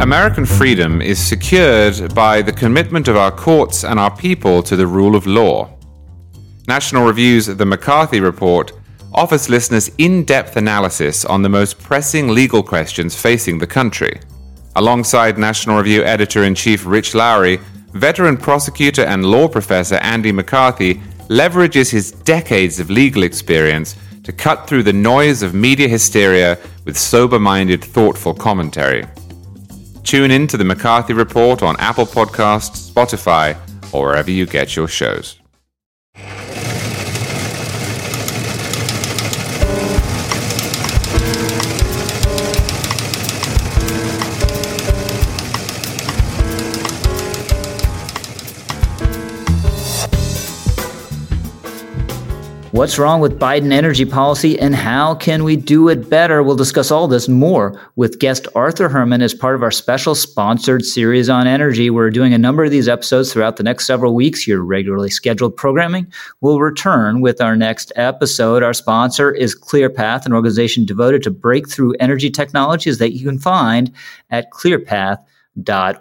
American freedom is secured by the commitment of our courts and our people to the rule of law. National Review's The McCarthy Report offers listeners in depth analysis on the most pressing legal questions facing the country. Alongside National Review editor in chief Rich Lowry, veteran prosecutor and law professor Andy McCarthy leverages his decades of legal experience to cut through the noise of media hysteria with sober minded, thoughtful commentary. Tune in to the McCarthy Report on Apple Podcasts, Spotify, or wherever you get your shows. What's wrong with Biden energy policy and how can we do it better? We'll discuss all this more with guest Arthur Herman as part of our special sponsored series on energy. We're doing a number of these episodes throughout the next several weeks. Your regularly scheduled programming will return with our next episode. Our sponsor is ClearPath, an organization devoted to breakthrough energy technologies that you can find at ClearPath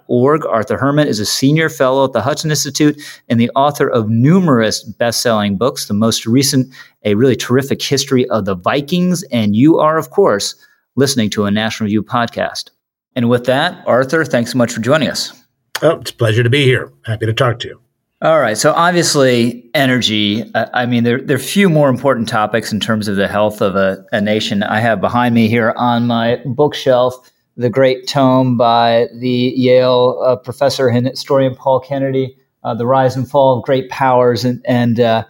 org. Arthur Herman is a senior fellow at the Hudson Institute and the author of numerous best selling books, the most recent, a really terrific history of the Vikings. And you are, of course, listening to a National Review podcast. And with that, Arthur, thanks so much for joining us. Oh, it's a pleasure to be here. Happy to talk to you. All right. So obviously, energy. Uh, I mean, there, there are few more important topics in terms of the health of a, a nation. I have behind me here on my bookshelf the great tome by the Yale uh, professor and historian Paul Kennedy, uh, The Rise and Fall of Great Powers. And, and uh,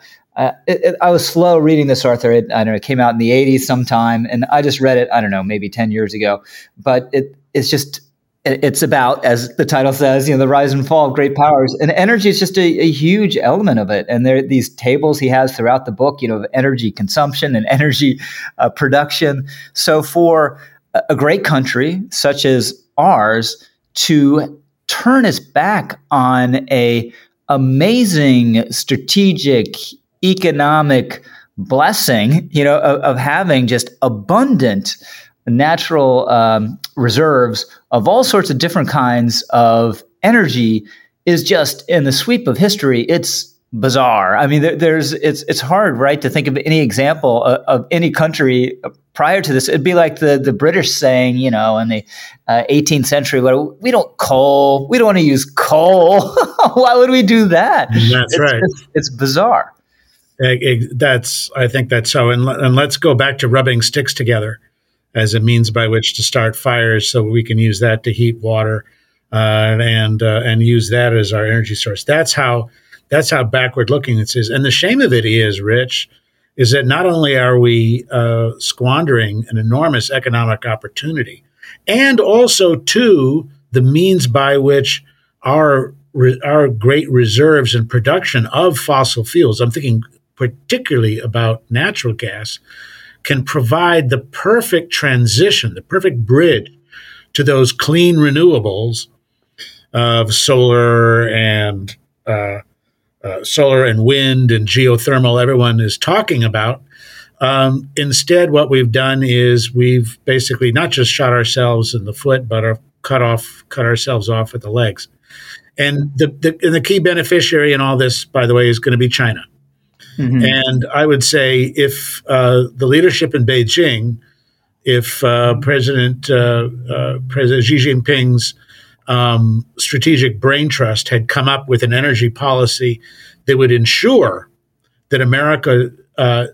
it, I was slow reading this, Arthur. It, I don't know, it came out in the 80s sometime, and I just read it, I don't know, maybe 10 years ago. But it, it's just, it's about, as the title says, you know, the rise and fall of great powers, and energy is just a, a, huge element of it. And there, are these tables he has throughout the book, you know, of energy consumption and energy uh, production. So for a great country such as ours to turn its back on a amazing strategic economic blessing you know of, of having just abundant natural um, reserves of all sorts of different kinds of energy is just in the sweep of history. It's bizarre. I mean, there, there's it's it's hard, right, to think of any example of, of, any country prior to this. It'd be like the the British saying, you know, in the uh, 18th century, well, we don't coal, we don't want to use coal. Why would we do that? That's it's, right. It's, it's bizarre. That's I think that's so. And and let's go back to rubbing sticks together as a means by which to start fires, so we can use that to heat water. Uh, and uh, and use that as our energy source. That's how that's how backward looking this is. And the shame of it is, Rich, is that not only are we uh, squandering an enormous economic opportunity, and also too the means by which our our great reserves and production of fossil fuels. I'm thinking particularly about natural gas can provide the perfect transition, the perfect bridge to those clean renewables of solar and uh, uh, solar and wind and geothermal everyone is talking about. Um, instead, what we've done is we've basically not just shot ourselves in the foot, but are cut off, cut ourselves off at the legs. And the, the, and the key beneficiary in all this, by the way, is going to be China. Mm-hmm. And I would say if uh, the leadership in Beijing, if uh, President uh, uh President Xi Jinping's um, strategic brain trust had come up with an energy policy that would ensure that America uh,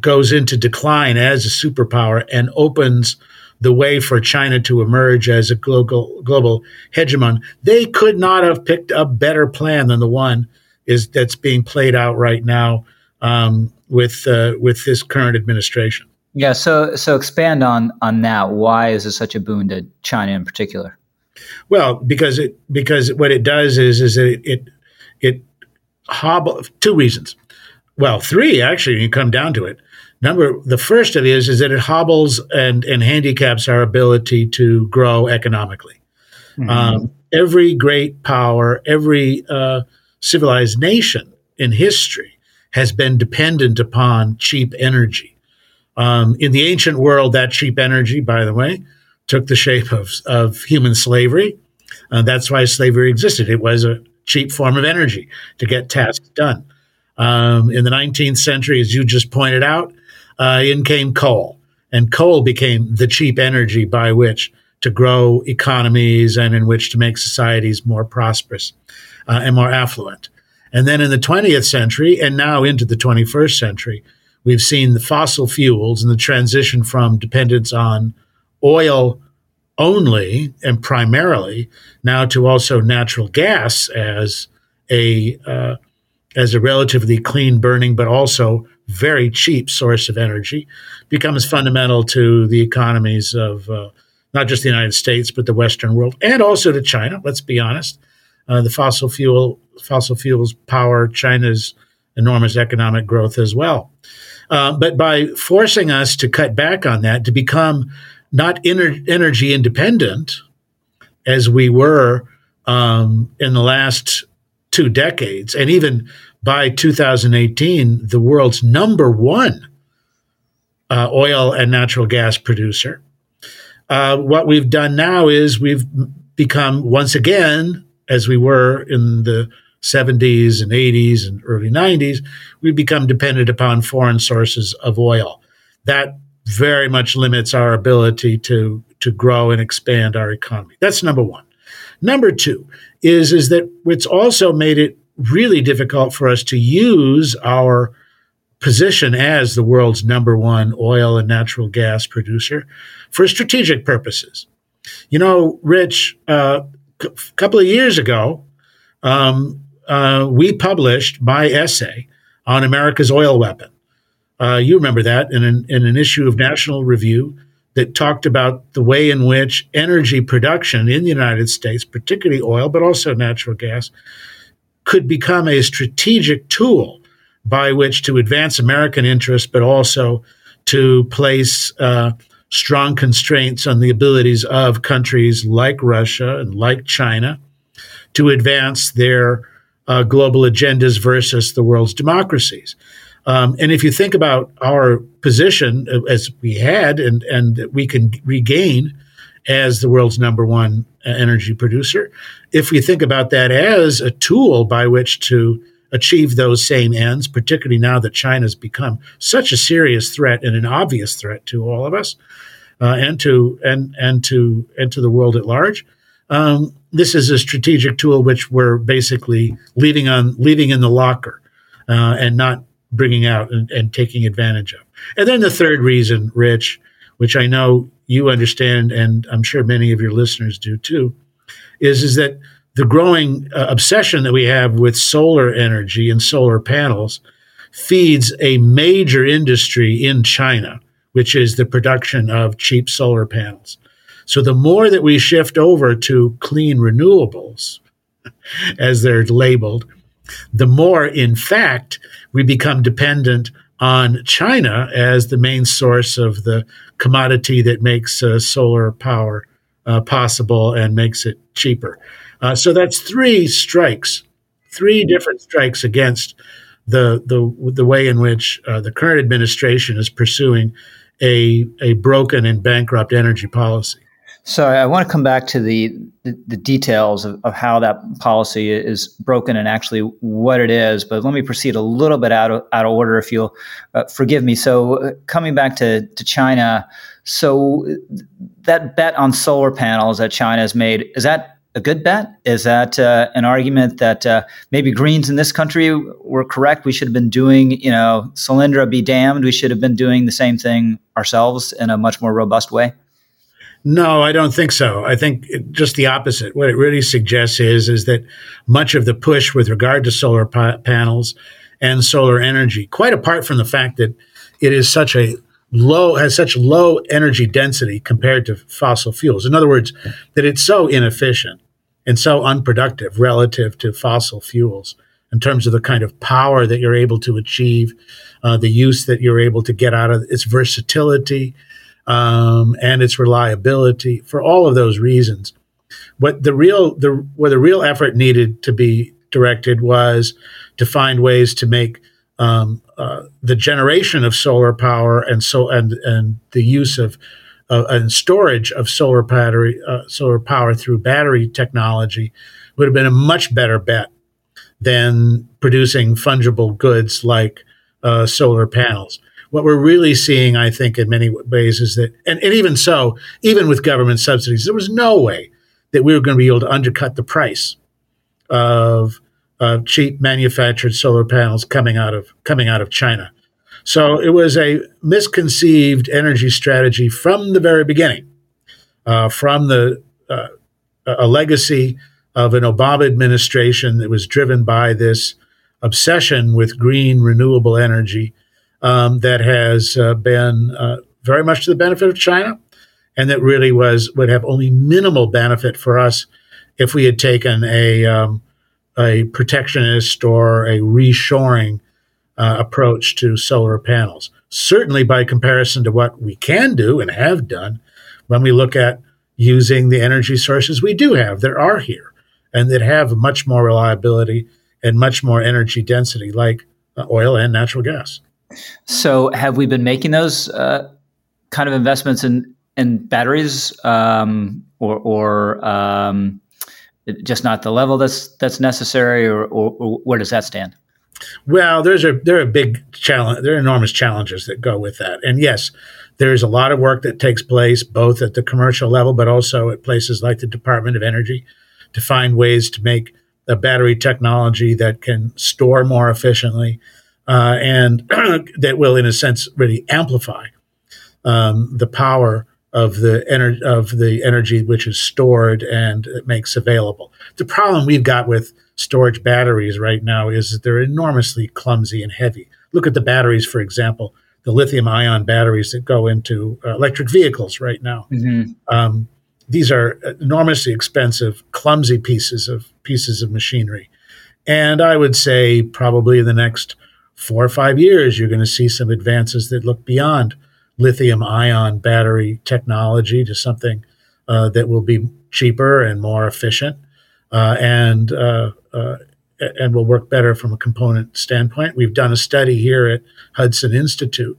goes into decline as a superpower and opens the way for China to emerge as a global global hegemon. They could not have picked a better plan than the one is that's being played out right now um, with uh, with this current administration. Yeah. So so expand on on that. Why is it such a boon to China in particular? Well, because it because what it does is is it it, it hobble two reasons. Well, three actually. When you come down to it, number the first of it is is that it hobbles and and handicaps our ability to grow economically. Mm-hmm. Um, every great power, every uh, civilized nation in history has been dependent upon cheap energy. Um, in the ancient world, that cheap energy, by the way, took the shape of, of human slavery. Uh, that's why slavery existed. It was a cheap form of energy to get tasks done. Um, in the 19th century, as you just pointed out, uh, in came coal, and coal became the cheap energy by which to grow economies and in which to make societies more prosperous uh, and more affluent. And then in the 20th century, and now into the 21st century, we've seen the fossil fuels and the transition from dependence on oil only and primarily now to also natural gas as a uh, as a relatively clean burning but also very cheap source of energy becomes fundamental to the economies of uh, not just the United States but the Western world and also to China. Let's be honest, uh, the fossil fuel fossil fuels power China's enormous economic growth as well. Uh, but by forcing us to cut back on that, to become not ener- energy independent as we were um, in the last two decades, and even by 2018, the world's number one uh, oil and natural gas producer. Uh, what we've done now is we've become once again, as we were in the 70s and 80s and early 90s, we've become dependent upon foreign sources of oil. That very much limits our ability to, to grow and expand our economy. That's number one. Number two is, is that it's also made it really difficult for us to use our position as the world's number one oil and natural gas producer for strategic purposes. You know, Rich, uh, a couple of years ago, um, uh, we published my essay on America's oil weapon. Uh, you remember that in an, in an issue of National Review that talked about the way in which energy production in the United States, particularly oil, but also natural gas, could become a strategic tool by which to advance American interests, but also to place uh, strong constraints on the abilities of countries like Russia and like China to advance their uh, global agendas versus the world's democracies. Um, and if you think about our position uh, as we had and, and we can regain as the world's number one uh, energy producer, if we think about that as a tool by which to achieve those same ends, particularly now that China's become such a serious threat and an obvious threat to all of us, uh, and to and and to and to the world at large, um, this is a strategic tool which we're basically leaving on leaving in the locker uh, and not bringing out and, and, taking advantage of. And then the third reason, Rich, which I know you understand, and I'm sure many of your listeners do too, is is that the growing uh, obsession that we have with solar energy and solar panels feeds a major industry in China, which is the production of cheap solar panels. So the more that we shift over to clean renewables, as they're labeled, the more, in fact, we become dependent on China as the main source of the commodity that makes uh, solar power uh, possible and makes it cheaper. Uh, so that's three strikes, three different strikes against the the the way in which uh, the current administration is pursuing a a broken and bankrupt energy policy. So I want to come back to the the, the details of, of, how that policy is broken and actually what it is. But let me proceed a little bit out of out of order, if you'll uh, forgive me. So uh, coming back to to China, so that bet on solar panels that China has made is that a good bet? Is that uh, an argument that uh, maybe Greens in this country were correct? We should have been doing, you know, Solyndra be damned. We should have been doing the same thing ourselves in a much more robust way. No, I don't think so. I think it, just the opposite. What it really suggests is is that much of the push with regard to solar pa- panels and solar energy, quite apart from the fact that it is such a low has such low energy density compared to fossil fuels. In other words, that it's so inefficient and so unproductive relative to fossil fuels in terms of the kind of power that you're able to achieve, uh, the use that you're able to get out of its versatility, um, and its reliability for all of those reasons. What the real the where the real effort needed to be directed was to find ways to make um, uh, the generation of solar power and so and and the use of uh, and storage of solar battery, uh, solar power through battery technology would have been a much better bet than producing fungible goods like uh, solar panels. What we're really seeing, I think, in many ways is that, and, and even so, even with government subsidies, there was no way that we were going to be able to undercut the price of uh, cheap manufactured solar panels coming out of coming out of China. So it was a misconceived energy strategy from the very beginning, uh, from the uh, a legacy of an Obama administration that was driven by this obsession with green renewable energy um, that has uh, been uh, very much to the benefit of China, and that really was would have only minimal benefit for us if we had taken a um, a protectionist or a reshoring uh, approach to solar panels. Certainly, by comparison to what we can do and have done, when we look at using the energy sources we do have that are here and that have much more reliability and much more energy density, like uh, oil and natural gas. So, have we been making those uh, kind of investments in in batteries, um, or, or um, just not the level that's that's necessary, or, or, or where does that stand? Well, there's a there are big challenge. There are enormous challenges that go with that, and yes, there's a lot of work that takes place both at the commercial level, but also at places like the Department of Energy to find ways to make a battery technology that can store more efficiently uh, and that will, in a sense, really amplify um, the power of the energy of the energy which is stored and it makes available. The problem we've got with storage batteries right now is that they're enormously clumsy and heavy. Look at the batteries, for example, the lithium ion batteries that go into uh, electric vehicles right now. Mm-hmm. Um, these are enormously expensive, clumsy pieces of pieces of machinery. And I would say probably in the next four or five years, you're going to see some advances that look beyond lithium ion battery technology to something uh, that will be cheaper and more efficient uh, and uh, uh, and will work better from a component standpoint. We've done a study here at Hudson Institute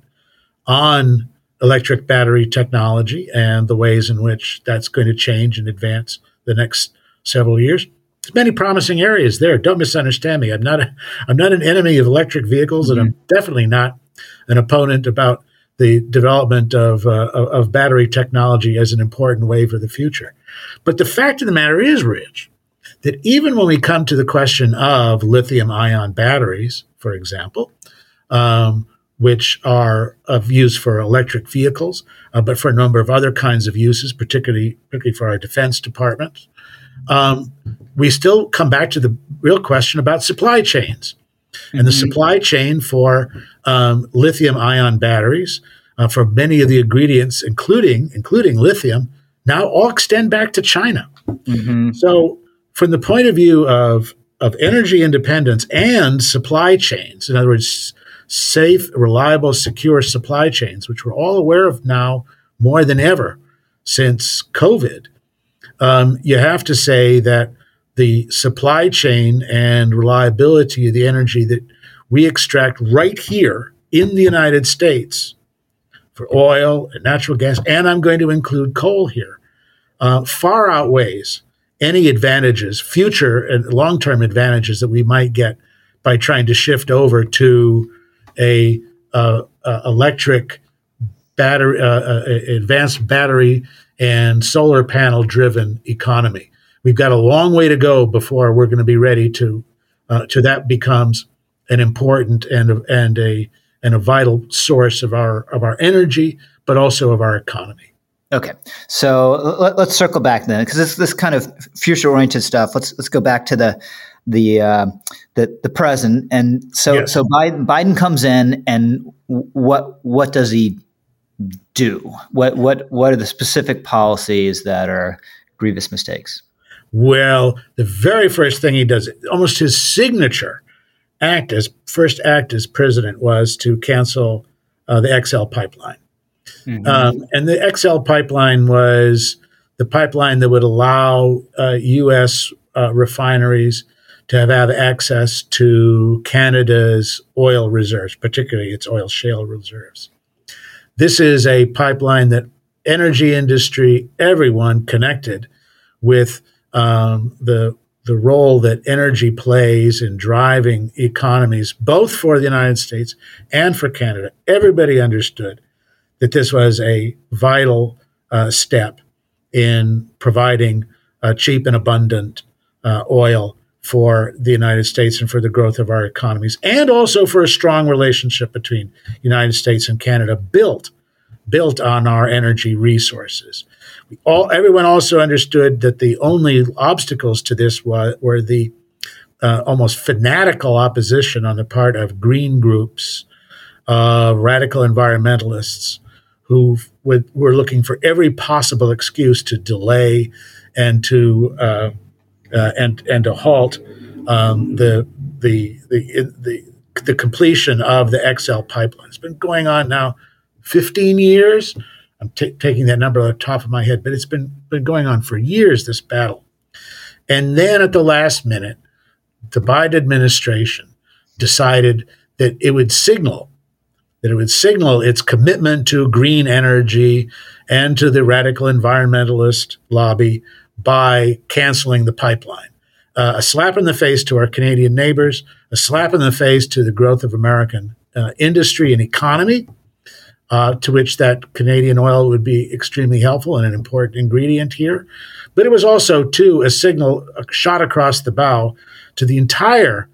on electric battery technology and the ways in which that's going to change and advance the next several years. There's many promising areas there. Don't misunderstand me. I'm not a, I'm not an enemy of electric vehicles, mm-hmm. and I'm mm-hmm. definitely not an opponent about the development of, uh, of battery technology as an important way for the future. But the fact of the matter is, Rich, that even when we come to the question of lithium ion batteries, for example, um, which are of use for electric vehicles, uh, but for a number of other kinds of uses, particularly particularly for our defense department, um, we still come back to the real question about supply chains. Mm-hmm. And the mm-hmm. supply chain for um, lithium ion batteries, uh, for many of the ingredients, including including lithium, now all extend back to China. Mm-hmm. So, from the point of view of of energy independence and supply chains, in other words, safe, reliable, secure supply chains, which we're all aware of now more than ever since COVID, um, you have to say that the supply chain and reliability of the energy that we extract right here in the United States for oil and natural gas, and I'm going to include coal here, uh, far outweighs any advantages, future and long term advantages that we might get by trying to shift over to a uh, uh, electric battery, uh, uh, advanced battery and solar panel driven economy. We've got a long way to go before we're going to be ready to uh, to that becomes an important and and a and a vital source of our of our energy, but also of our economy. Okay, so let, us circle back then, because this this kind of future oriented stuff. Let's let's go back to the the uh, the the present, and so yes. so Biden Biden comes in, and what what does he do? What what what are the specific policies that are grievous mistakes? Well, the very first thing he does, almost his signature act as first act as president was to cancel uh, the XL pipeline. Mm-hmm. Um, and the XL pipeline was the pipeline that would allow uh, U.S. Uh, refineries to have, have access to Canada's oil reserves, particularly its oil shale reserves. This is a pipeline that energy industry, everyone connected with um, the the role that energy plays in driving economies, both for the United States and for Canada. Everybody understood that this was a vital uh, step in providing uh, cheap and abundant uh, oil for the United States and for the growth of our economies, and also for a strong relationship between United States and Canada built built on our energy resources. We all, everyone also understood that the only obstacles to this were, were the uh, almost fanatical opposition on the part of green groups, uh, radical environmentalists, who were looking for every possible excuse to delay and to uh, uh, and and to halt um, the, the the the the completion of the XL pipeline. It's been going on now 15 years. I'm t- taking that number off the top of my head, but it's been been going on for years. This battle, and then at the last minute, the Biden administration decided that it would signal that it would signal its commitment to green energy and to the radical environmentalist lobby by canceling the pipeline. Uh, a slap in the face to our Canadian neighbors, a slap in the face to the growth of American uh, industry and economy, uh, to which that Canadian oil would be extremely helpful and an important ingredient here. But it was also, too, a signal, a shot across the bow to the entire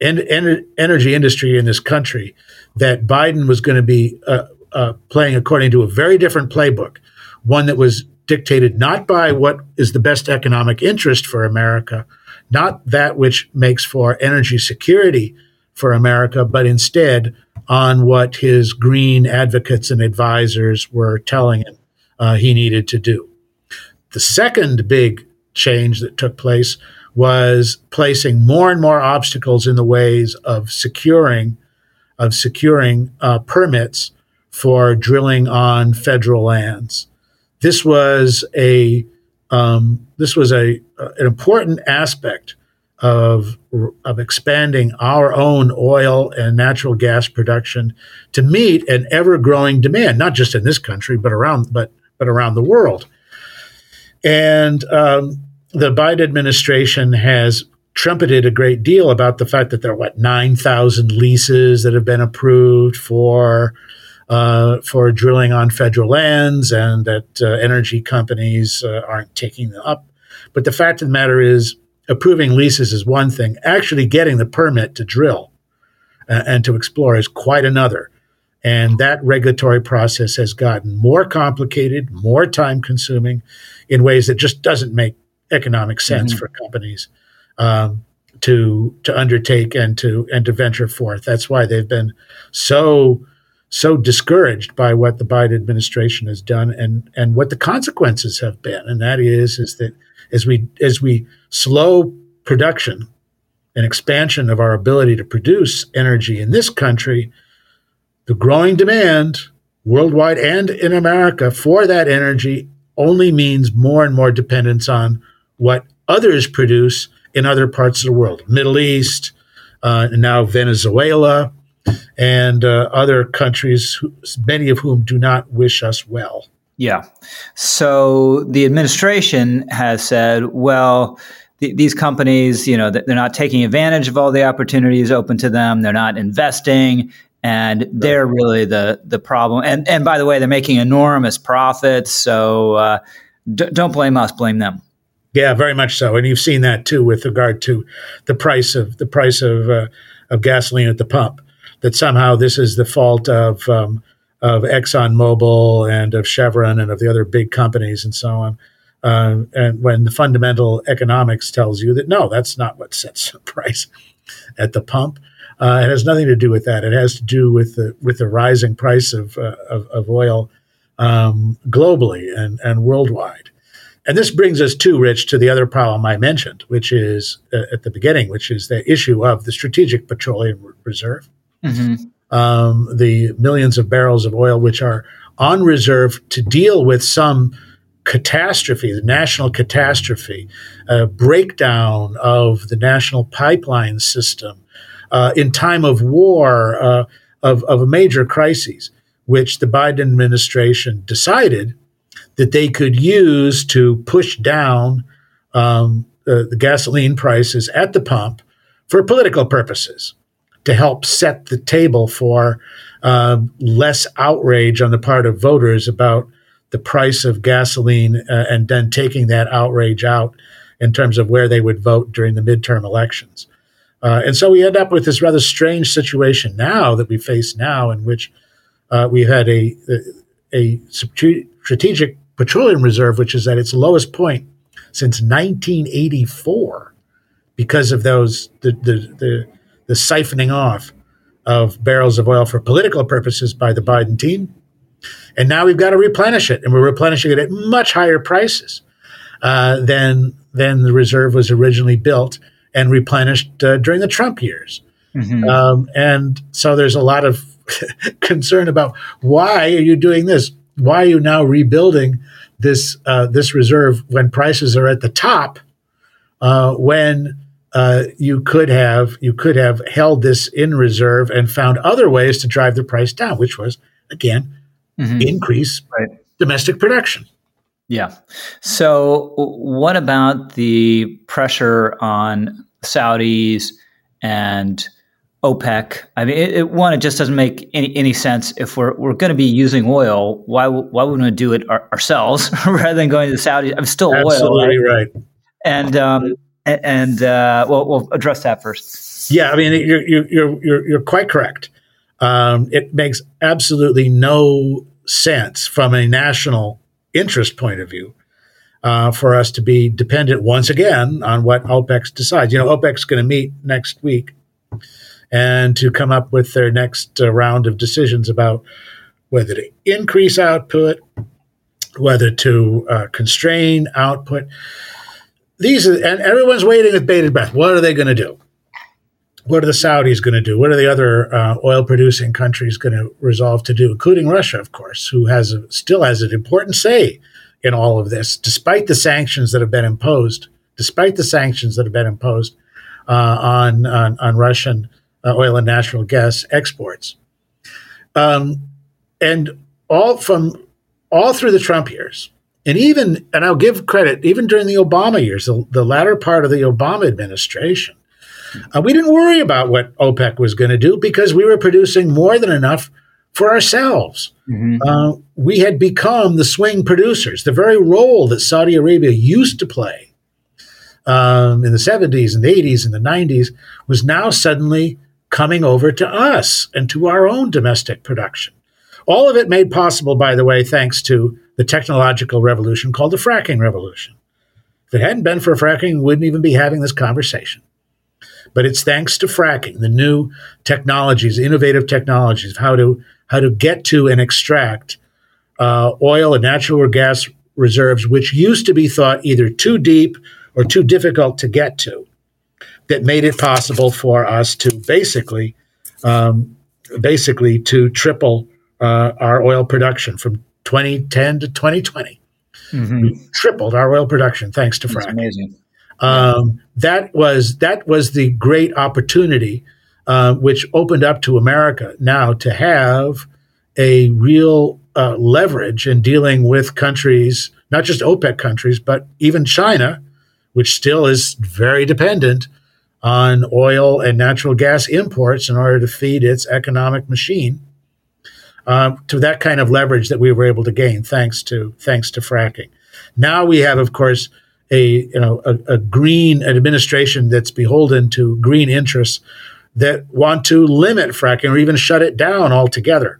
en- en- energy industry in this country that Biden was going to be uh, uh, playing according to a very different playbook, one that was dictated not by what is the best economic interest for America, not that which makes for energy security for America, but instead on what his green advocates and advisors were telling him uh, he needed to do. The second big change that took place was placing more and more obstacles in the ways of securing of securing uh, permits for drilling on federal lands this was a um, this was a an important aspect of of expanding our own oil and natural gas production to meet an ever growing demand, not just in this country but around but but around the world. And um, the Biden administration has trumpeted a great deal about the fact that there are what nine thousand leases that have been approved for uh, for drilling on federal lands and that uh, energy companies uh, aren't taking them up. But the fact of the matter is, approving leases is one thing, actually getting the permit to drill uh, and to explore is quite another. And that regulatory process has gotten more complicated, more time consuming in ways that just doesn't make economic sense mm-hmm. for companies. Um, to to undertake and to and to venture forth. That's why they've been so so discouraged by what the Biden administration has done and and what the consequences have been. And that is is that as we as we slow production and expansion of our ability to produce energy in this country, the growing demand worldwide and in America for that energy only means more and more dependence on what others produce in other parts of the world, Middle East, uh, and now Venezuela, and uh, other countries, many of whom do not wish us well. Yeah. So the administration has said, well, th- these companies, you know, they're not taking advantage of all the opportunities open to them. They're not investing, and they're really the the problem. And and by the way, they're making enormous profits. So uh, d- don't blame us, blame them. Yeah, very much so. And you've seen that too with regard to the price of the price of uh, of gasoline at the pump that somehow this is the fault of um, of ExxonMobil and of Chevron and of the other big companies and so on. Uh, and when the fundamental economics tells you that no, that's not what sets the price at the pump. Uh, it has nothing to do with that. It has to do with the with the rising price of uh, of, of, oil um, globally and and worldwide. And this brings us to Rich to the other problem I mentioned, which is uh, at the beginning, which is the issue of the strategic petroleum reserve mm-hmm. um, the millions of barrels of oil which are on reserve to deal with some catastrophe, the national catastrophe, a breakdown of the national pipeline system uh, in time of war, uh, of, of a major crisis, which the Biden administration decided that they could use to push down um, the, the gasoline prices at the pump for political purposes to help set the table for uh, less outrage on the part of voters about the price of gasoline uh, and then taking that outrage out in terms of where they would vote during the midterm elections. Uh, and so we end up with this rather strange situation now that we face now, in which uh, we had a, a, strategic petroleum reserve, which is at its lowest point since 1984 because of those the, the, the, the siphoning off of barrels of oil for political purposes by the Biden team. And now we've got to replenish it, and we're replenishing it at much higher prices uh, than than the reserve was originally built and replenished uh, during the Trump years. Mm-hmm. Um, and so there's a lot of concern about why are you doing this? Why are you now rebuilding this uh, this reserve when prices are at the top? Uh, when uh, you could have you could have held this in reserve and found other ways to drive the price down, which was again mm-hmm. increase right. domestic production. Yeah. So, what about the pressure on Saudis and OPEC? I mean, it, it, one, it just doesn't make any, any sense. If we're, we're going to be using oil, why why wouldn't we do it our, ourselves rather than going to the Saudis? I'm still Absolutely oil, right? right. And um, and uh, well, we'll address that first. Yeah, I mean, you're you're you're, you're quite correct. Um, it makes absolutely no sense from a national interest point of view uh, for us to be dependent once again on what OPEC decides. You know, OPEC's going to meet next week and to come up with their next uh, round of decisions about whether to increase output, whether to uh, constrain output. These are, and everyone's waiting with bated breath. What are they going to do? What are the Saudis going to do? What are the other uh, oil producing countries going to resolve to do, including Russia, of course, who has a, still has an important say in all of this, despite the sanctions that have been imposed, despite the sanctions that have been imposed uh, on, on, on Russian uh, oil and natural gas exports, um, and all from all through the Trump years, and even and I'll give credit even during the Obama years, the, the latter part of the Obama administration, uh, we didn't worry about what OPEC was going to do because we were producing more than enough for ourselves. Mm-hmm. Uh, we had become the swing producers, the very role that Saudi Arabia used to play um, in the 70s and the 80s and the 90s was now suddenly coming over to us and to our own domestic production. All of it made possible, by the way, thanks to the technological revolution called the fracking revolution. If it hadn't been for fracking, we wouldn't even be having this conversation. But it's thanks to fracking, the new technologies, innovative technologies of how to how to get to and extract uh, oil and natural gas reserves, which used to be thought either too deep or too difficult to get to, that made it possible for us to basically, um, basically to triple uh, our oil production from 2010 to 2020. Mm-hmm. We tripled our oil production thanks to fracking. amazing. Um, that was that was the great opportunity uh, which opened up to America now to have a real uh, leverage in dealing with countries, not just OPEC countries, but even China, which still is very dependent on oil and natural gas imports in order to feed its economic machine. Uh, to that kind of leverage that we were able to gain thanks to thanks to fracking. Now we have, of course, a you know a, a green administration that's beholden to green interests that want to limit fracking or even shut it down altogether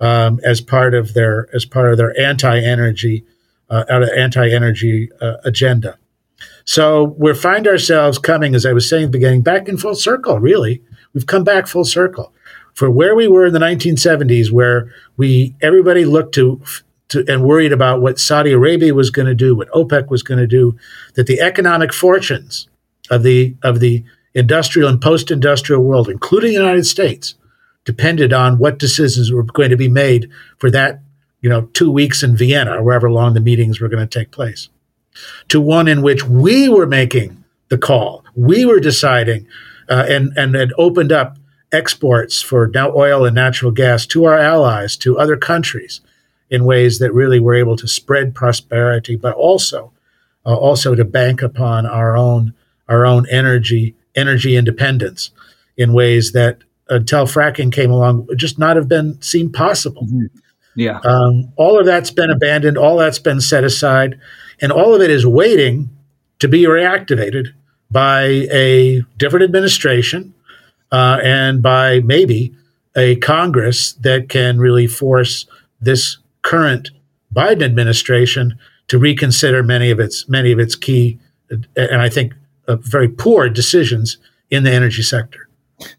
um, as part of their as part of their anti-energy uh, anti-energy uh, agenda. So we find ourselves coming, as I was saying at the beginning, back in full circle. Really, we've come back full circle for where we were in the 1970s, where we everybody looked to. To, and worried about what Saudi Arabia was going to do, what OPEC was going to do, that the economic fortunes of the of the industrial and post industrial world, including the United States, depended on what decisions were going to be made for that, you know, two weeks in Vienna or wherever long the meetings were going to take place, to one in which we were making the call. We were deciding uh, and, and had opened up exports for now oil and natural gas to our allies, to other countries, in ways that really were able to spread prosperity, but also uh, also to bank upon our own our own energy energy independence in ways that until fracking came along would just not have been seemed possible. Mm-hmm. Yeah, um, all of that's been abandoned. All that's been set aside, and all of it is waiting to be reactivated by a different administration uh, and by maybe a Congress that can really force this current Biden administration to reconsider many of its many of its key and I think uh, very poor decisions in the energy sector.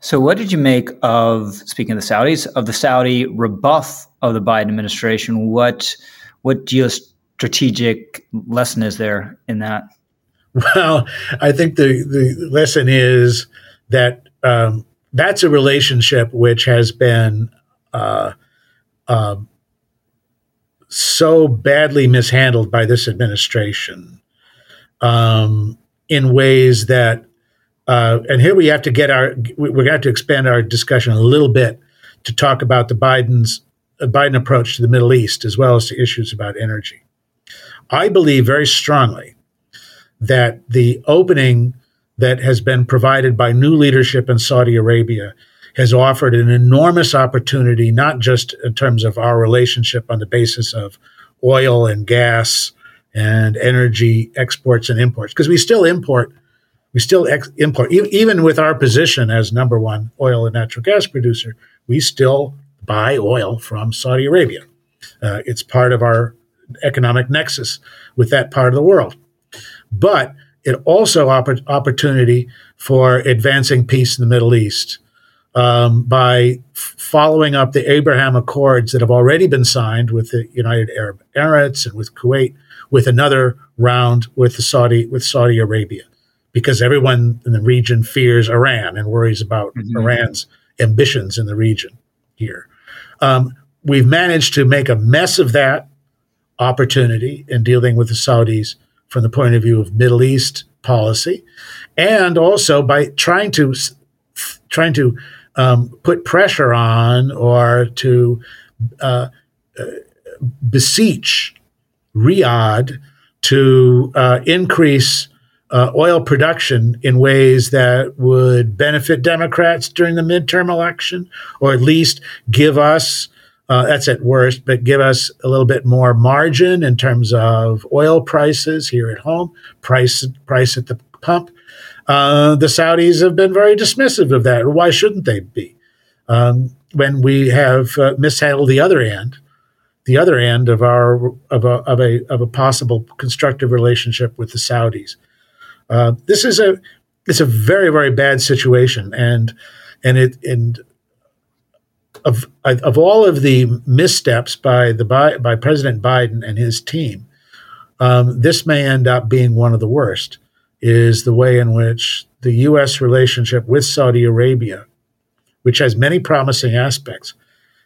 So, what did you make of speaking of the Saudis of the Saudi rebuff of the Biden administration? What what geostrategic lesson is there in that? Well, I think the the lesson is that um, that's a relationship which has been uh, uh, so badly mishandled by this administration um, in ways that, uh, and here we have to get our, we're going to have to expand our discussion a little bit to talk about the Biden's uh, Biden approach to the Middle East as well as to issues about energy. I believe very strongly that the opening that has been provided by new leadership in Saudi Arabia has offered an enormous opportunity, not just in terms of our relationship on the basis of oil and gas and energy exports and imports, because we still import, we still ex- import, e- even with our position as number one oil and natural gas producer, we still buy oil from Saudi Arabia. Uh, it's part of our economic nexus with that part of the world. But it also opp- opportunity for advancing peace in the Middle East um, by f- following up the Abraham Accords that have already been signed with the United Arab Emirates and with Kuwait, with another round with the Saudi with Saudi Arabia, because everyone in the region fears Iran and worries about mm-hmm. Iran's ambitions in the region here. Um, we've managed to make a mess of that opportunity in dealing with the Saudis from the point of view of Middle East policy, and also by trying to trying to um, put pressure on or to uh, uh, beseech Riyadh to uh, increase uh, oil production in ways that would benefit Democrats during the midterm election, or at least give us uh, that's at worst, but give us a little bit more margin in terms of oil prices here at home, price price at the pump. Uh, the Saudis have been very dismissive of that. Why shouldn't they be? Um, when we have uh, mishandled the other end, the other end of our of a of a of a possible constructive relationship with the Saudis. Uh, this is a it's a very very bad situation, and and it and of of all of the missteps by the by, by President Biden and his team, um, this may end up being one of the worst. Is the way in which the U.S. relationship with Saudi Arabia, which has many promising aspects,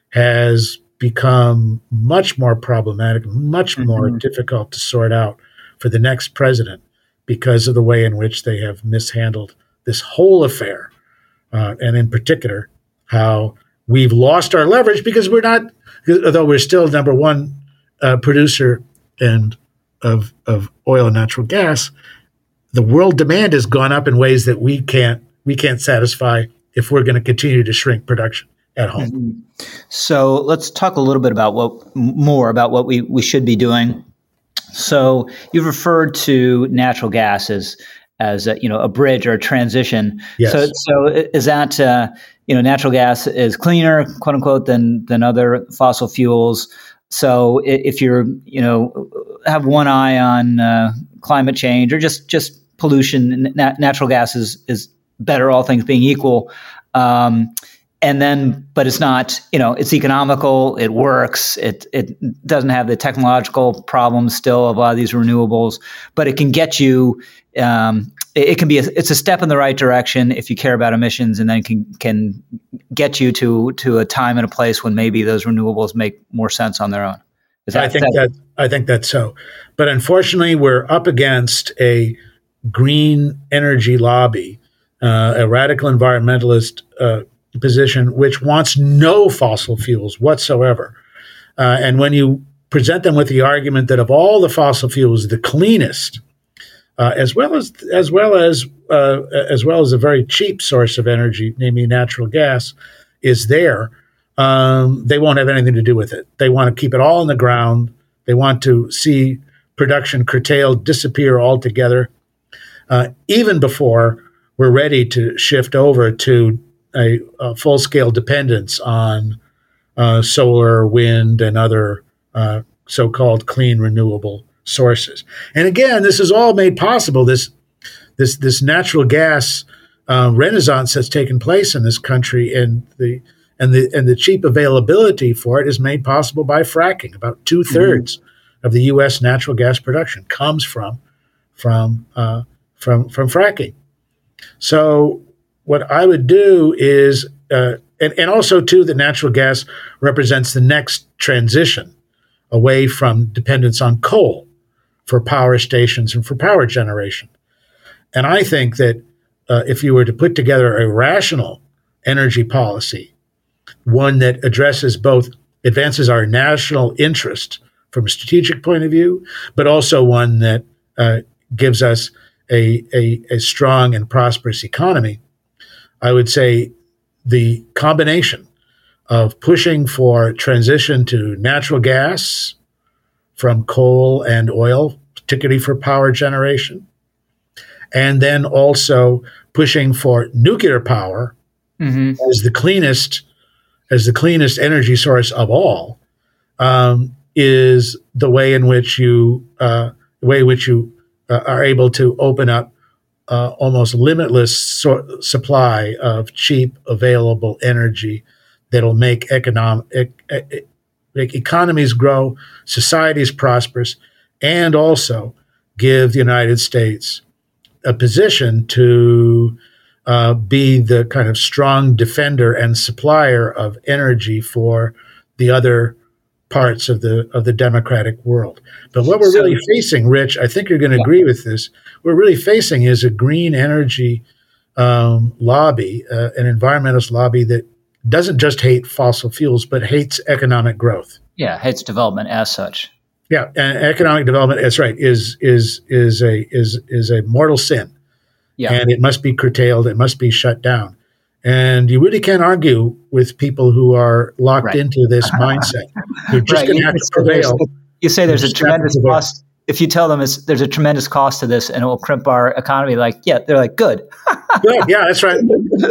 has become much more problematic, much mm-hmm. more difficult to sort out for the next president because of the way in which they have mishandled this whole affair, uh, and in particular how we've lost our leverage because we're not, although we're still number one uh, producer and of of oil and natural gas, the world demand has gone up in ways that we can't we can't satisfy if we're going to continue to shrink production at home. Mm-hmm. So let's talk a little bit about what more about what we, we should be doing. So you've referred to natural gas as as a, you know a bridge or a transition. Yes. So so is that uh, you know, natural gas is cleaner, quote unquote, than than other fossil fuels. So if you're, you know, have one eye on uh, climate change or just just pollution, na- natural gas is is better, all things being equal. Um, and then, but it's not, you know, it's economical. It works. It it doesn't have the technological problems still of a lot of these renewables, but it can get you um, it, it, can be a, it's a step in the right direction if you care about emissions, and then can can get you to to a time and a place when maybe those renewables make more sense on their own. That, I think that, that I think that's so, but unfortunately, we're up against a green energy lobby, uh, a radical environmentalist uh, position which wants no fossil fuels whatsoever. Uh, and when you present them with the argument that of all the fossil fuels, the cleanest, uh, as well as as well as uh, as well as a very cheap source of energy, namely natural gas, is there. Um, they won't have anything to do with it. They want to keep it all in the ground. They want to see production curtailed, disappear altogether, uh, even before we're ready to shift over to a, a full scale dependence on uh, solar, wind, and other uh, so-called clean renewable sources. And again, this is all made possible. This this this natural gas uh, renaissance that's taken place in this country, and the and the and the cheap availability for it is made possible by fracking. About two thirds mm-hmm. of the U.S. natural gas production comes from from uh, from from fracking. So what I would do is, uh, and, and also too, that natural gas represents the next transition away from dependence on coal for power stations and for power generation. And I think that uh, if you were to put together a rational energy policy, one that addresses both advances our national interest from a strategic point of view, but also one that uh, gives us a, a, a strong and prosperous economy, I would say the combination of pushing for transition to natural gas from coal and oil, particularly for power generation, and then also pushing for nuclear power mm-hmm. as the cleanest as the cleanest energy source of all um, is the way in which you uh, way in which you uh, are able to open up uh, almost limitless so- supply of cheap available energy that'll make economic make economies grow, societies prosperous, and also give the United States a position to uh, be the kind of strong defender and supplier of energy for the other parts of the of the democratic world. But what we're so, really facing, Rich, I think you're going to yeah. agree with this. We're really facing is a green energy um, lobby, uh, an environmentalist lobby that doesn't just hate fossil fuels, but hates economic growth. Yeah, hates development as such. Yeah, and economic development. That's right. Is is is a is is a mortal sin. Yeah, and it must be curtailed. It must be shut down. And you really can't argue with people who are locked right. into this mindset. You're just right. going to have to prevail. You say there's a tremendous cost. If you tell them there's a tremendous cost to this and it will crimp our economy, like yeah, they're like good. good, yeah, that's right.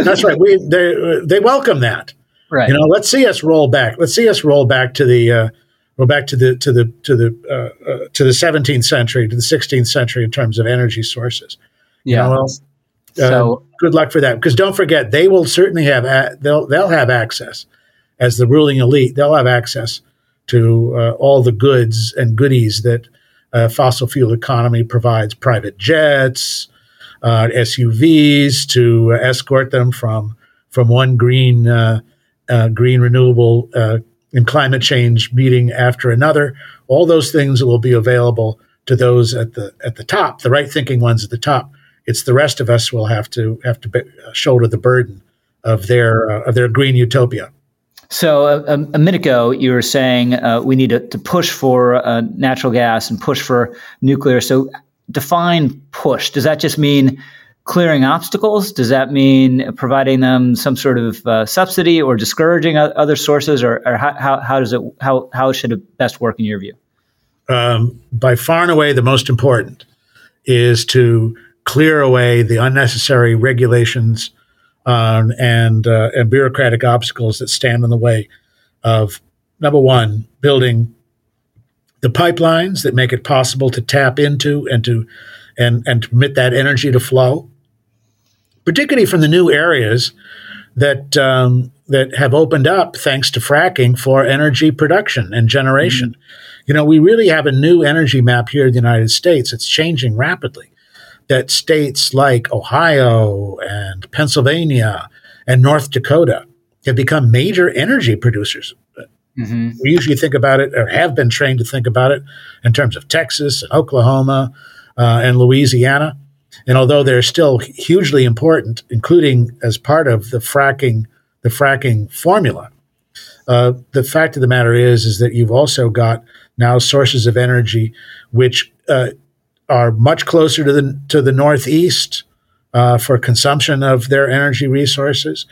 That's right. We they they welcome that. Right. You know, let's see us roll back. Let's see us roll back to the uh, roll back to the to the to the uh, uh, to the 17th century to the 16th century in terms of energy sources. Yeah. You know, well, uh, so good luck for that. Because don't forget, they will certainly have a- they'll they'll have access as the ruling elite. They'll have access to uh, all the goods and goodies that uh, fossil fuel economy provides: private jets, uh, SUVs to escort them from from one green uh, uh, green renewable and climate change meeting after another. All those things will be available to those at the at the top, the right thinking ones at the top it's the rest of us will have to have to be, uh, shoulder the burden of their uh, of their green utopia. So a, a, minute ago, you were saying uh, we need to, to push for uh, natural gas and push for nuclear. So define push. Does that just mean clearing obstacles? Does that mean providing them some sort of uh, subsidy or discouraging other sources, or, or how, how, how, does it how how should it best work in your view? Um, by far and away, the most important is to clear away the unnecessary regulations um, and uh, and bureaucratic obstacles that stand in the way of number one building the pipelines that make it possible to tap into and to and and permit that energy to flow, particularly from the new areas that um, that have opened up thanks to fracking for energy production and generation. Mm-hmm. You know, we really have a new energy map here in the United States. It's changing rapidly that states like Ohio and Pennsylvania and North Dakota have become major energy producers. Mm-hmm. We usually think about it, or have been trained to think about it, in terms of Texas and Oklahoma uh, and Louisiana. And although they're still hugely important, including as part of the fracking, the fracking formula, uh, the fact of the matter is, is that you've also got now sources of energy which uh, are much closer to the to the northeast uh, for consumption of their energy resources,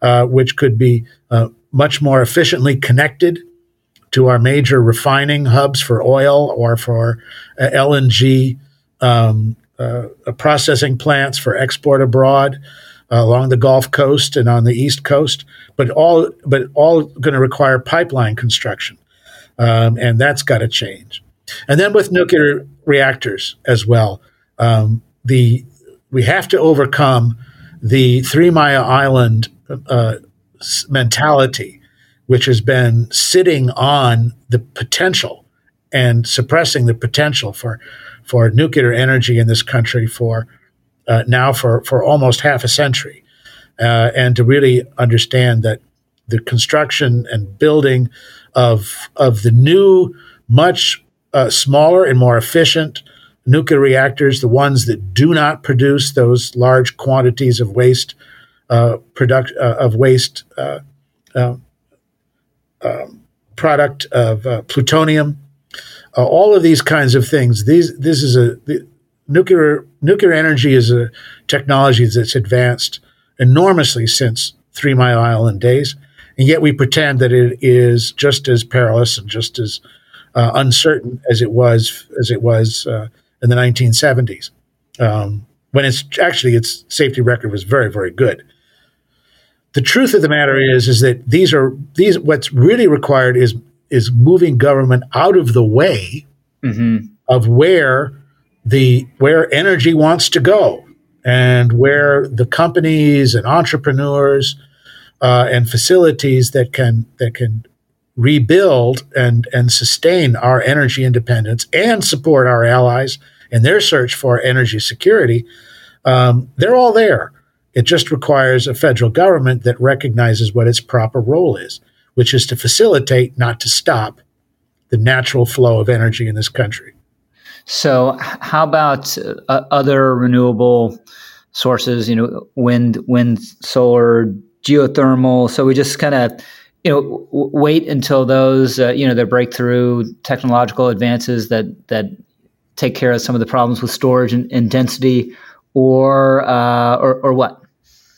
uh, which could be uh, much more efficiently connected to our major refining hubs for oil or for uh, LNG um, uh, processing plants for export abroad along the Gulf Coast and on the East Coast, but all but all going to require pipeline construction, um, and that's got to change. And then with nuclear reactors as well, um, the we have to overcome the Three Mile Island uh, mentality, which has been sitting on the potential and suppressing the potential for for nuclear energy in this country for uh, now for for almost half a century, uh, and to really understand that the construction and building of of the new, much uh, smaller and more efficient nuclear reactors, the ones that do not produce those large quantities of waste uh, product uh, of waste uh, um, um, product of uh, plutonium, uh, all of these kinds of things. These this is a the, nuclear nuclear energy is a technology that's advanced enormously since Three Mile Island days, and yet we pretend that it is just as perilous and just as uh, uncertain as it was as it was uh, in the 1970s, um, when it's actually its safety record was very very good. The truth of the matter is is that these are these what's really required is is moving government out of the way mm-hmm. of where the where energy wants to go and where the companies and entrepreneurs uh, and facilities that can that can rebuild and and sustain our energy independence and support our allies in their search for energy security, um, they're all there. It just requires a federal government that recognizes what its proper role is, which is to facilitate, not to stop, the natural flow of energy in this country. So, how about uh, other renewable sources? You know, wind, wind, solar, geothermal. So we just kind of you know w- wait until those uh, you know their breakthrough technological advances that that take care of some of the problems with storage and, and density, or, uh, or or what?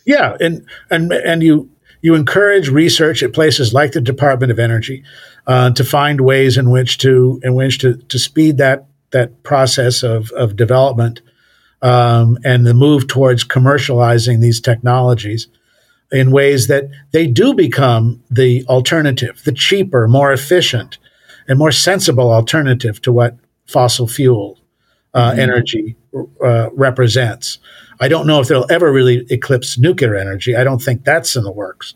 Yeah, and and and you you encourage research at places like the Department of Energy uh, to find ways in which to in which to to speed that that process of of development um, and the move towards commercializing these technologies in ways that they do become the alternative, the cheaper, more efficient, and more sensible alternative to what fossil fuel uh, mm-hmm. energy uh, represents. I don't know if they'll ever really eclipse nuclear energy. I don't think that's in the works.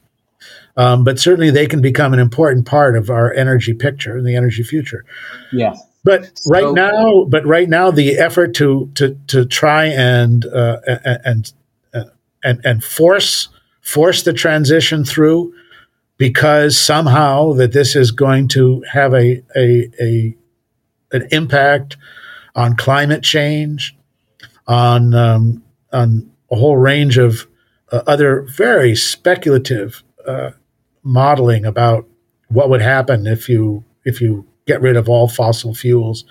Um, but certainly they can become an important part of our energy picture and the energy future. Yeah. But so, right now, but right now, the effort to to to try and uh, and and and force force the transition through because somehow that this is going to have a a, a an impact on climate change, on um, on a whole range of uh, other very speculative uh, modeling about what would happen if you if you get rid of all fossil fuels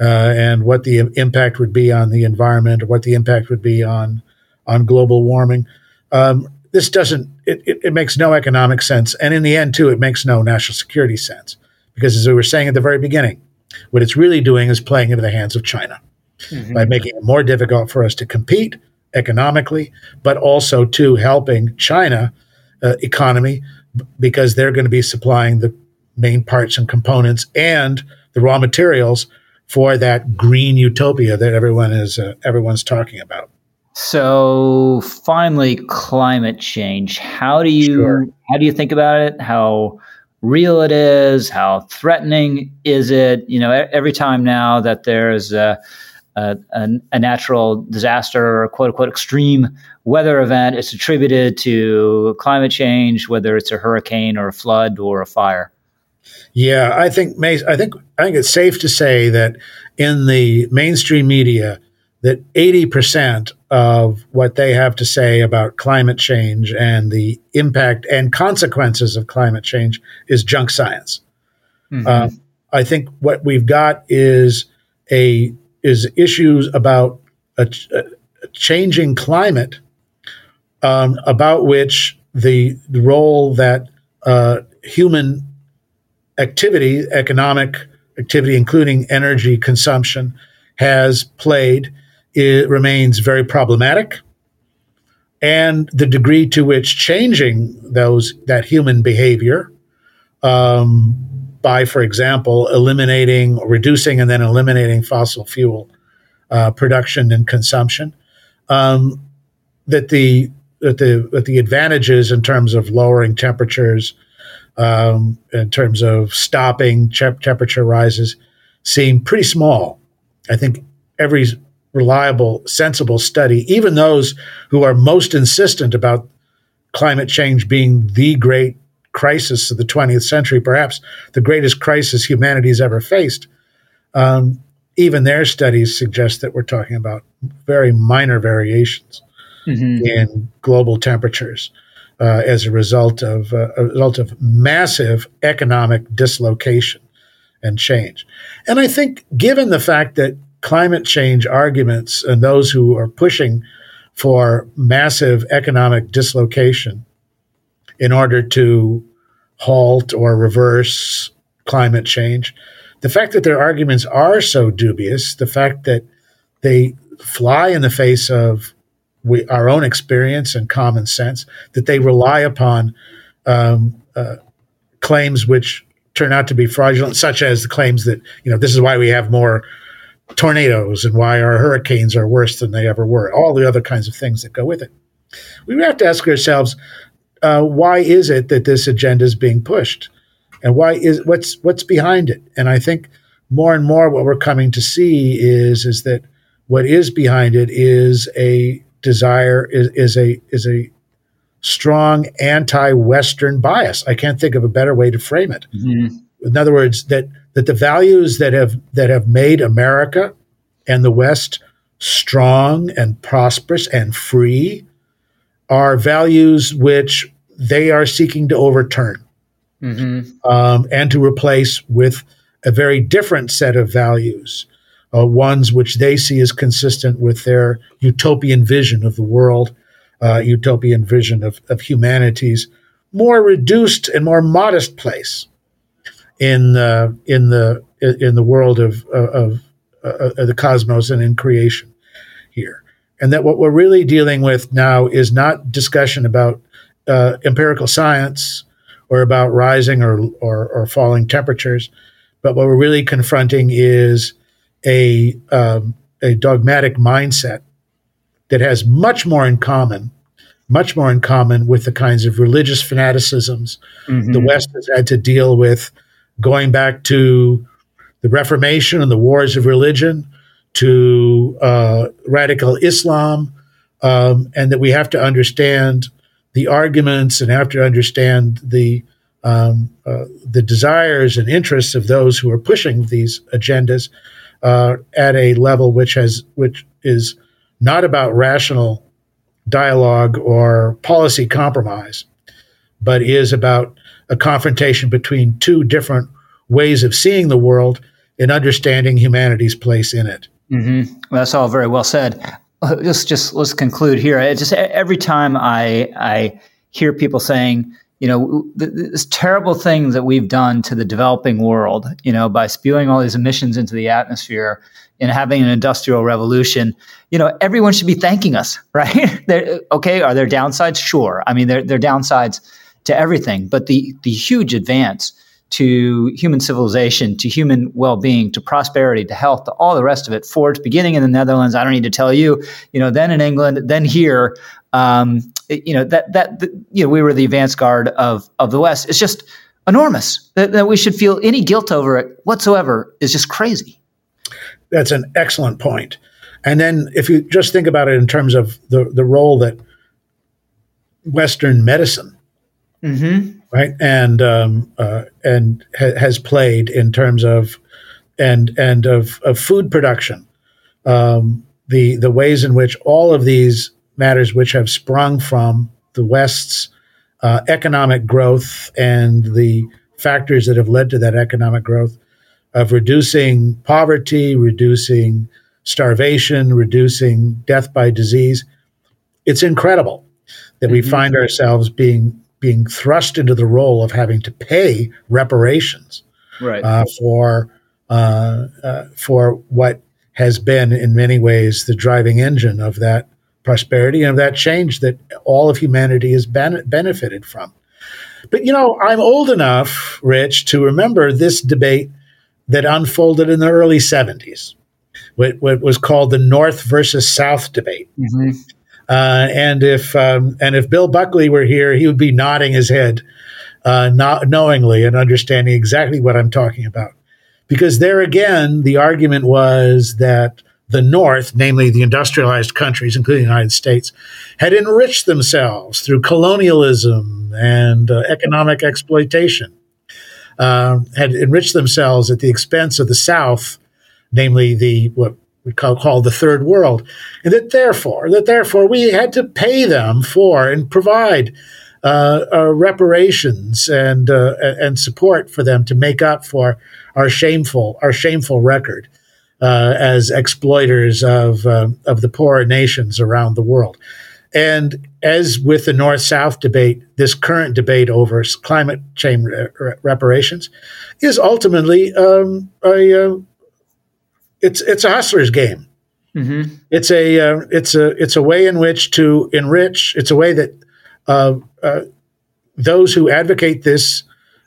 uh, and what the impact would be on the environment or what the impact would be on on global warming. Um, this doesn't it, it, it, makes no economic sense. And in the end too it makes no national security sense. Because as we were saying at the very beginning what it's really doing is playing into the hands of china mm-hmm. by making it more difficult for us to compete economically but also to helping china uh, economy because they're going to be supplying the main parts and components and the raw materials for that green utopia that everyone is uh, everyone's talking about so finally, climate change. How do you sure. how do you think about it? How real it is? How threatening is it? You know, every time now that there's a, a, a natural disaster or quote unquote extreme weather event, it's attributed to climate change, whether it's a hurricane or a flood or a fire. Yeah, I think I think I think it's safe to say that in the mainstream media, that 80% of what they have to say about climate change and the impact and consequences of climate change is junk science. Mm-hmm. Uh, I think what we've got is a is issues about a, a changing climate, um, about which the, the role that uh, human activity, economic activity, including energy consumption, has played, it remains very problematic. And the degree to which changing those that human behavior um, by, for example, eliminating, reducing, and then eliminating fossil fuel uh, production and consumption, um, that the that the that the advantages in terms of lowering temperatures, um, in terms of stopping temperature rises, seem pretty small. I think every reliable, sensible study, even those who are most insistent about climate change being the great crisis of the 20th century, perhaps the greatest crisis humanity has ever faced, um, even their studies suggest that we're talking about very minor variations mm-hmm. in global temperatures uh, as a result of uh, a result of massive economic dislocation and change. And I think, given the fact that climate change arguments and those who are pushing for massive economic dislocation in order to halt or reverse climate change. The fact that their arguments are so dubious, the fact that they fly in the face of we, our own experience and common sense, that they rely upon um, uh, claims which turn out to be fraudulent, such as the claims that you know this is why we have more tornadoes and why our hurricanes are worse than they ever were. All the other kinds of things that go with it. We have to ask ourselves, uh, why is it that this agenda is being pushed? and why is what's what's behind it and i think more and more what we're coming to see is is that what is behind it is a desire is, is a is a strong anti-western bias i can't think of a better way to frame it mm-hmm. in other words that that the values that have that have made america and the west strong and prosperous and free are values which they are seeking to overturn mm-hmm. um, and to replace with a very different set of values, uh, ones which they see as consistent with their utopian vision of the world, uh, utopian vision of, of humanity's more reduced and more modest place in uh, in the in the world of of, of the cosmos and in creation here, and that what we're really dealing with now is not discussion about uh, empirical science or about rising or, or, or falling temperatures. But what we're really confronting is a, um, a dogmatic mindset that has much more in common, much more in common with the kinds of religious fanaticisms mm-hmm. the West has had to deal with going back to the Reformation and the wars of religion, to uh, radical Islam, um, and that we have to understand the arguments and have to understand the um, uh, the desires and interests of those who are pushing these agendas uh, at a level which has which is not about rational dialogue or policy compromise, but is about a confrontation between two different ways of seeing the world and understanding humanity's place in it. Mm-hmm. Well, that's all very well said. Let's just let's conclude here. It just every time I I hear people saying, you know, this terrible thing that we've done to the developing world, you know, by spewing all these emissions into the atmosphere and having an industrial revolution, you know, everyone should be thanking us, right? okay, are there downsides? Sure. I mean, there, there are downsides to everything, but the the huge advance to human civilization, to human well-being, to prosperity, to health, to all the rest of it. Forged beginning in the Netherlands. I don't need to tell you. You know, then in England, then here. Um, you know that that the, you know we were the advance guard of of the West. It's just enormous that, that we should feel any guilt over it whatsoever is just crazy. That's an excellent point. And then if you just think about it in terms of the the role that Western medicine mm-hmm. right? And um, uh, and ha- has played in terms of and and of, of food production, um, the the ways in which all of these matters which have sprung from the West's uh, economic growth and the factors that have led to that economic growth of reducing poverty, reducing starvation, reducing death by disease. It's incredible that we mm-hmm. find ourselves being being thrust into the role of having to pay reparations right. uh, for uh, uh, for what has been in many ways the driving engine of that prosperity and of that change that all of humanity has ben- benefited from. But you know, I'm old enough, Rich, to remember this debate that unfolded in the early 70s, what, what was called the North versus South debate. Mm-hmm. Uh, and if um, and if Bill Buckley were here, he would be nodding his head, uh, not knowingly and understanding exactly what I'm talking about, because there again, the argument was that the North, namely the industrialized countries, including the United States, had enriched themselves through colonialism and uh, economic exploitation, uh, had enriched themselves at the expense of the South, namely the what we call, call the third world, and that therefore, that therefore we had to pay them for and provide uh, uh, reparations and uh, and support for them to make up for our shameful our shameful record uh, as exploiters of uh, of the poorer nations around the world. And as with the North South debate, this current debate over climate change re- reparations is ultimately um, a uh, it's it's a hustler's game. Mm-hmm. It's a uh, it's a it's a way in which to enrich. It's a way that uh, uh, those who advocate this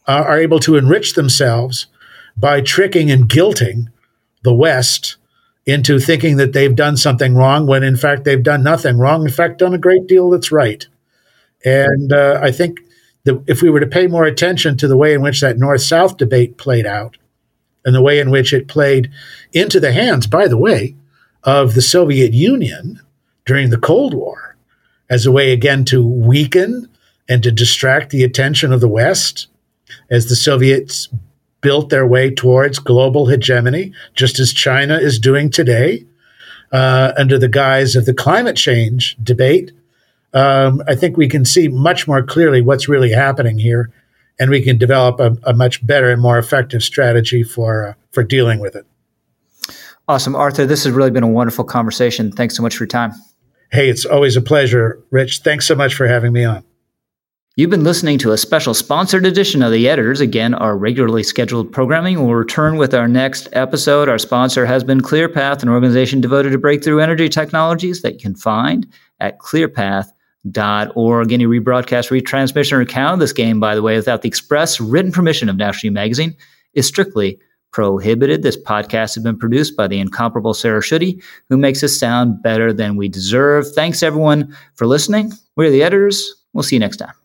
are able to enrich themselves by tricking and guilting the West into thinking that they've done something wrong when in fact they've done nothing wrong. In fact, done a great deal that's right. And uh, I think that if we were to pay more attention to the way in which that North South debate played out and the way in which it played into the hands, by the way, of the Soviet Union during the Cold War as a way again to weaken and to distract the attention of the West as the Soviets built their way towards global hegemony, just as China is doing today, uh, under the guise of the climate change debate. Um, I think we can see much more clearly what's really happening here, and we can develop a, a much better and more effective strategy for uh, for dealing with it. Awesome, Arthur. This has really been a wonderful conversation. Thanks so much for your time. Hey, it's always a pleasure, Rich. Thanks so much for having me on. You've been listening to a special sponsored edition of The Editors. Again, our regularly scheduled programming will return with our next episode. Our sponsor has been ClearPath, an organization devoted to breakthrough energy technologies that you can find at clearpath.org. Any rebroadcast, retransmission, or count of this game, by the way, without the express written permission of National Magazine is strictly prohibited. This podcast has been produced by the incomparable Sarah Schutte, who makes us sound better than we deserve. Thanks, everyone, for listening. We're the editors. We'll see you next time.